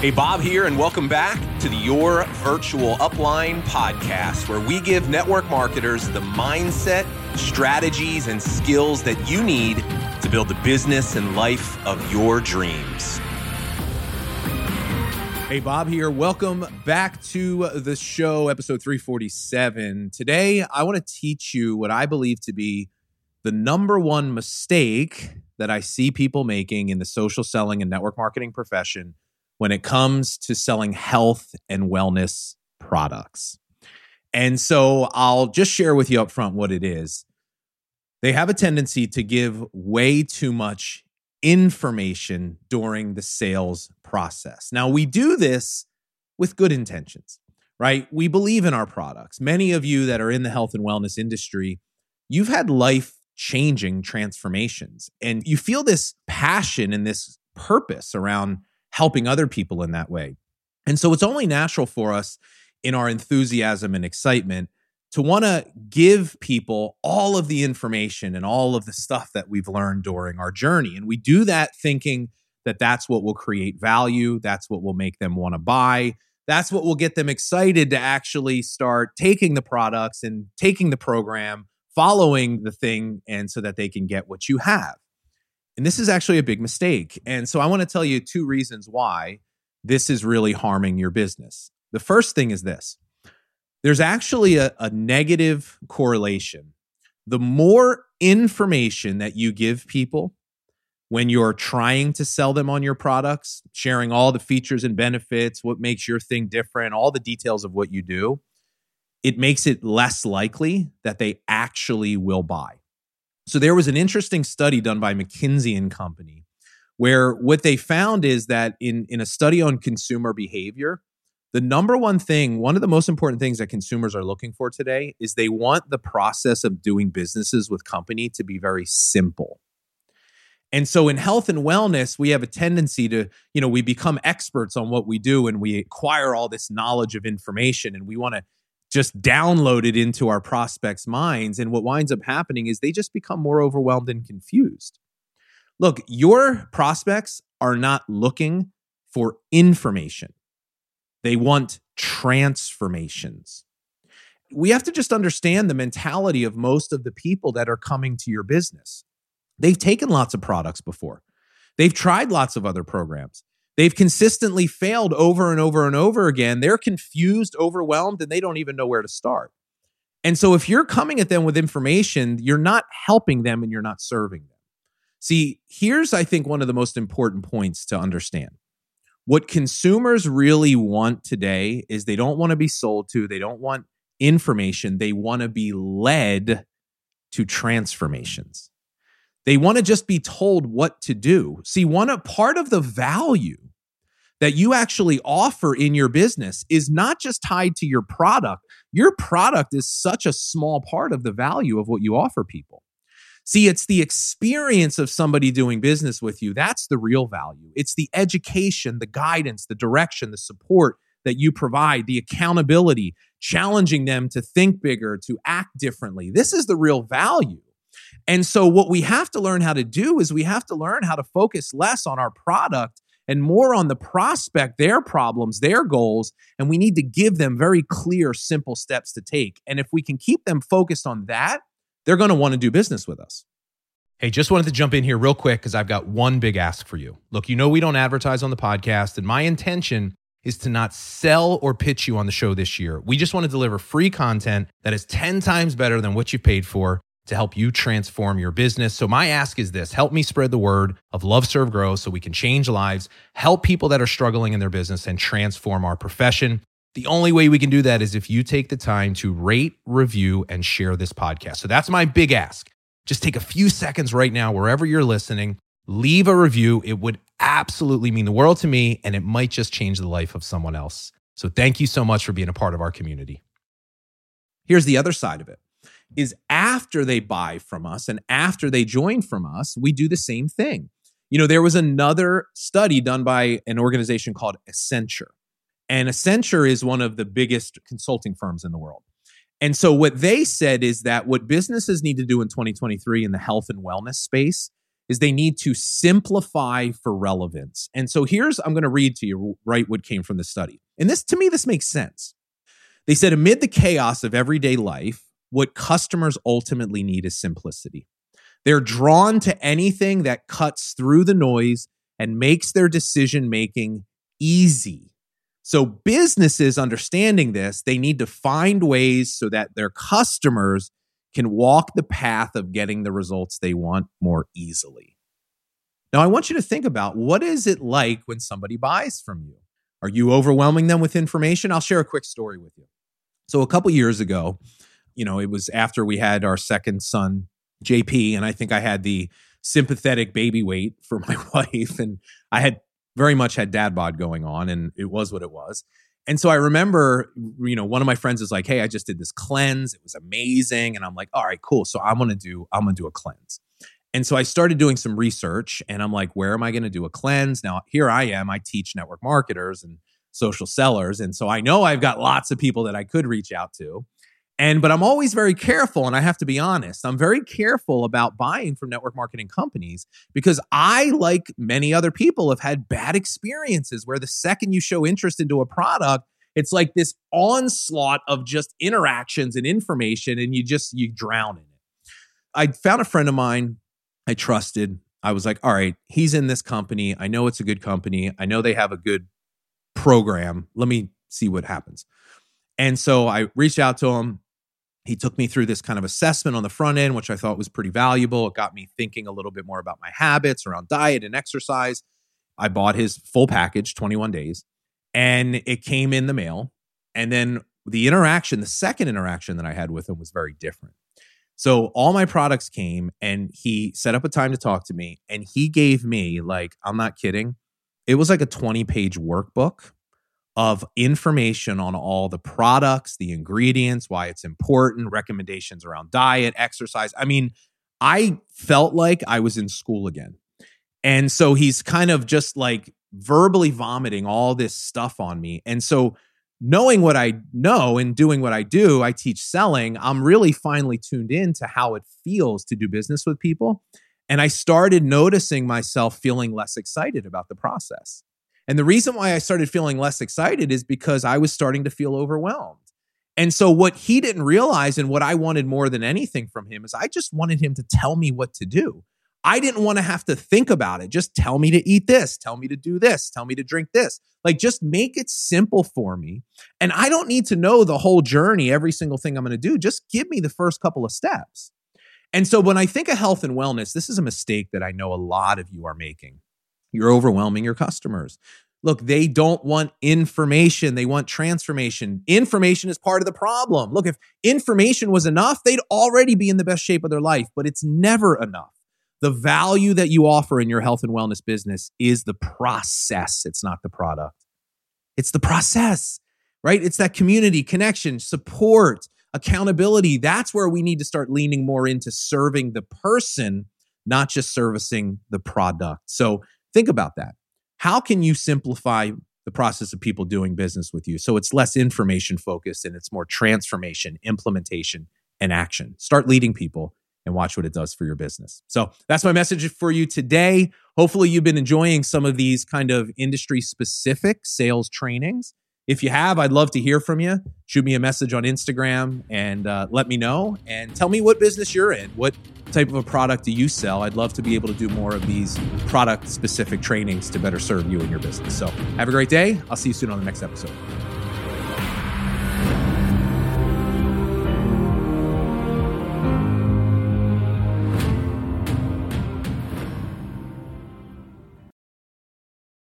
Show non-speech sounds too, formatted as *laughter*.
Hey, Bob here, and welcome back to the Your Virtual Upline podcast, where we give network marketers the mindset, strategies, and skills that you need to build the business and life of your dreams. Hey, Bob here. Welcome back to the show, episode 347. Today, I want to teach you what I believe to be the number one mistake that I see people making in the social selling and network marketing profession when it comes to selling health and wellness products. And so I'll just share with you up front what it is. They have a tendency to give way too much information during the sales process. Now, we do this with good intentions, right? We believe in our products. Many of you that are in the health and wellness industry, you've had life changing transformations and you feel this passion and this purpose around helping other people in that way. And so it's only natural for us in our enthusiasm and excitement to want to give people all of the information and all of the stuff that we've learned during our journey. And we do that thinking that that's what will create value, that's what will make them want to buy, that's what will get them excited to actually start taking the products and taking the program, following the thing, and so that they can get what you have. And this is actually a big mistake. And so I want to tell you two reasons why this is really harming your business. The first thing is this there's actually a, a negative correlation. The more information that you give people when you're trying to sell them on your products, sharing all the features and benefits, what makes your thing different, all the details of what you do, it makes it less likely that they actually will buy. So there was an interesting study done by McKinsey and Company where what they found is that in in a study on consumer behavior, the number one thing, one of the most important things that consumers are looking for today is they want the process of doing businesses with company to be very simple. And so in health and wellness, we have a tendency to, you know, we become experts on what we do and we acquire all this knowledge of information and we want to just download it into our prospects' minds. And what winds up happening is they just become more overwhelmed and confused. Look, your prospects are not looking for information, they want transformations. We have to just understand the mentality of most of the people that are coming to your business. They've taken lots of products before. They've tried lots of other programs. They've consistently failed over and over and over again. They're confused, overwhelmed, and they don't even know where to start. And so, if you're coming at them with information, you're not helping them and you're not serving them. See, here's, I think, one of the most important points to understand. What consumers really want today is they don't want to be sold to, they don't want information, they want to be led to transformations. They want to just be told what to do. See, one a part of the value that you actually offer in your business is not just tied to your product. Your product is such a small part of the value of what you offer people. See, it's the experience of somebody doing business with you. That's the real value. It's the education, the guidance, the direction, the support that you provide, the accountability, challenging them to think bigger, to act differently. This is the real value. And so, what we have to learn how to do is we have to learn how to focus less on our product and more on the prospect, their problems, their goals. And we need to give them very clear, simple steps to take. And if we can keep them focused on that, they're going to want to do business with us. Hey, just wanted to jump in here real quick because I've got one big ask for you. Look, you know, we don't advertise on the podcast, and my intention is to not sell or pitch you on the show this year. We just want to deliver free content that is 10 times better than what you paid for to help you transform your business. So, my ask is this help me spread the word of Love, Serve, Grow so we can change lives, help people that are struggling in their business, and transform our profession. The only way we can do that is if you take the time to rate, review, and share this podcast. So, that's my big ask. Just take a few seconds right now, wherever you're listening, leave a review. It would absolutely mean the world to me, and it might just change the life of someone else. So, thank you so much for being a part of our community. Here's the other side of it is after they buy from us and after they join from us, we do the same thing. You know, there was another study done by an organization called Accenture. And Accenture is one of the biggest consulting firms in the world. And so what they said is that what businesses need to do in 2023 in the health and wellness space is they need to simplify for relevance. And so here's, I'm going to read to you right what came from the study. And this, to me, this makes sense. They said, amid the chaos of everyday life, what customers ultimately need is simplicity. They're drawn to anything that cuts through the noise and makes their decision making easy. So, businesses understanding this, they need to find ways so that their customers can walk the path of getting the results they want more easily. Now, I want you to think about what is it like when somebody buys from you? Are you overwhelming them with information? I'll share a quick story with you. So, a couple years ago, you know, it was after we had our second son, JP, and I think I had the sympathetic baby weight for *laughs* my wife, and I had very much had dad bod going on, and it was what it was. And so I remember, you know, one of my friends is like, "Hey, I just did this cleanse. It was amazing." And I'm like, "All right, cool. So I'm gonna do, I'm gonna do a cleanse." And so I started doing some research, and I'm like, "Where am I gonna do a cleanse?" Now here I am. I teach network marketers and social sellers, and so I know I've got lots of people that I could reach out to. And but I'm always very careful, and I have to be honest, I'm very careful about buying from network marketing companies because I, like many other people, have had bad experiences where the second you show interest into a product, it's like this onslaught of just interactions and information, and you just you drown in it. I found a friend of mine I trusted. I was like, all right, he's in this company. I know it's a good company. I know they have a good program. Let me see what happens. And so I reached out to him he took me through this kind of assessment on the front end, which I thought was pretty valuable. It got me thinking a little bit more about my habits around diet and exercise. I bought his full package, 21 days, and it came in the mail. And then the interaction, the second interaction that I had with him was very different. So all my products came and he set up a time to talk to me and he gave me like I'm not kidding, it was like a 20 page workbook of information on all the products, the ingredients, why it's important, recommendations around diet, exercise. I mean, I felt like I was in school again. And so he's kind of just like verbally vomiting all this stuff on me. And so, knowing what I know and doing what I do, I teach selling, I'm really finally tuned in to how it feels to do business with people. And I started noticing myself feeling less excited about the process. And the reason why I started feeling less excited is because I was starting to feel overwhelmed. And so, what he didn't realize, and what I wanted more than anything from him, is I just wanted him to tell me what to do. I didn't want to have to think about it. Just tell me to eat this, tell me to do this, tell me to drink this. Like, just make it simple for me. And I don't need to know the whole journey, every single thing I'm going to do. Just give me the first couple of steps. And so, when I think of health and wellness, this is a mistake that I know a lot of you are making. You're overwhelming your customers. Look, they don't want information. They want transformation. Information is part of the problem. Look, if information was enough, they'd already be in the best shape of their life, but it's never enough. The value that you offer in your health and wellness business is the process, it's not the product. It's the process, right? It's that community, connection, support, accountability. That's where we need to start leaning more into serving the person, not just servicing the product. So, Think about that. How can you simplify the process of people doing business with you so it's less information focused and it's more transformation, implementation, and action? Start leading people and watch what it does for your business. So that's my message for you today. Hopefully, you've been enjoying some of these kind of industry specific sales trainings. If you have, I'd love to hear from you. Shoot me a message on Instagram and uh, let me know and tell me what business you're in. What type of a product do you sell? I'd love to be able to do more of these product specific trainings to better serve you and your business. So have a great day. I'll see you soon on the next episode.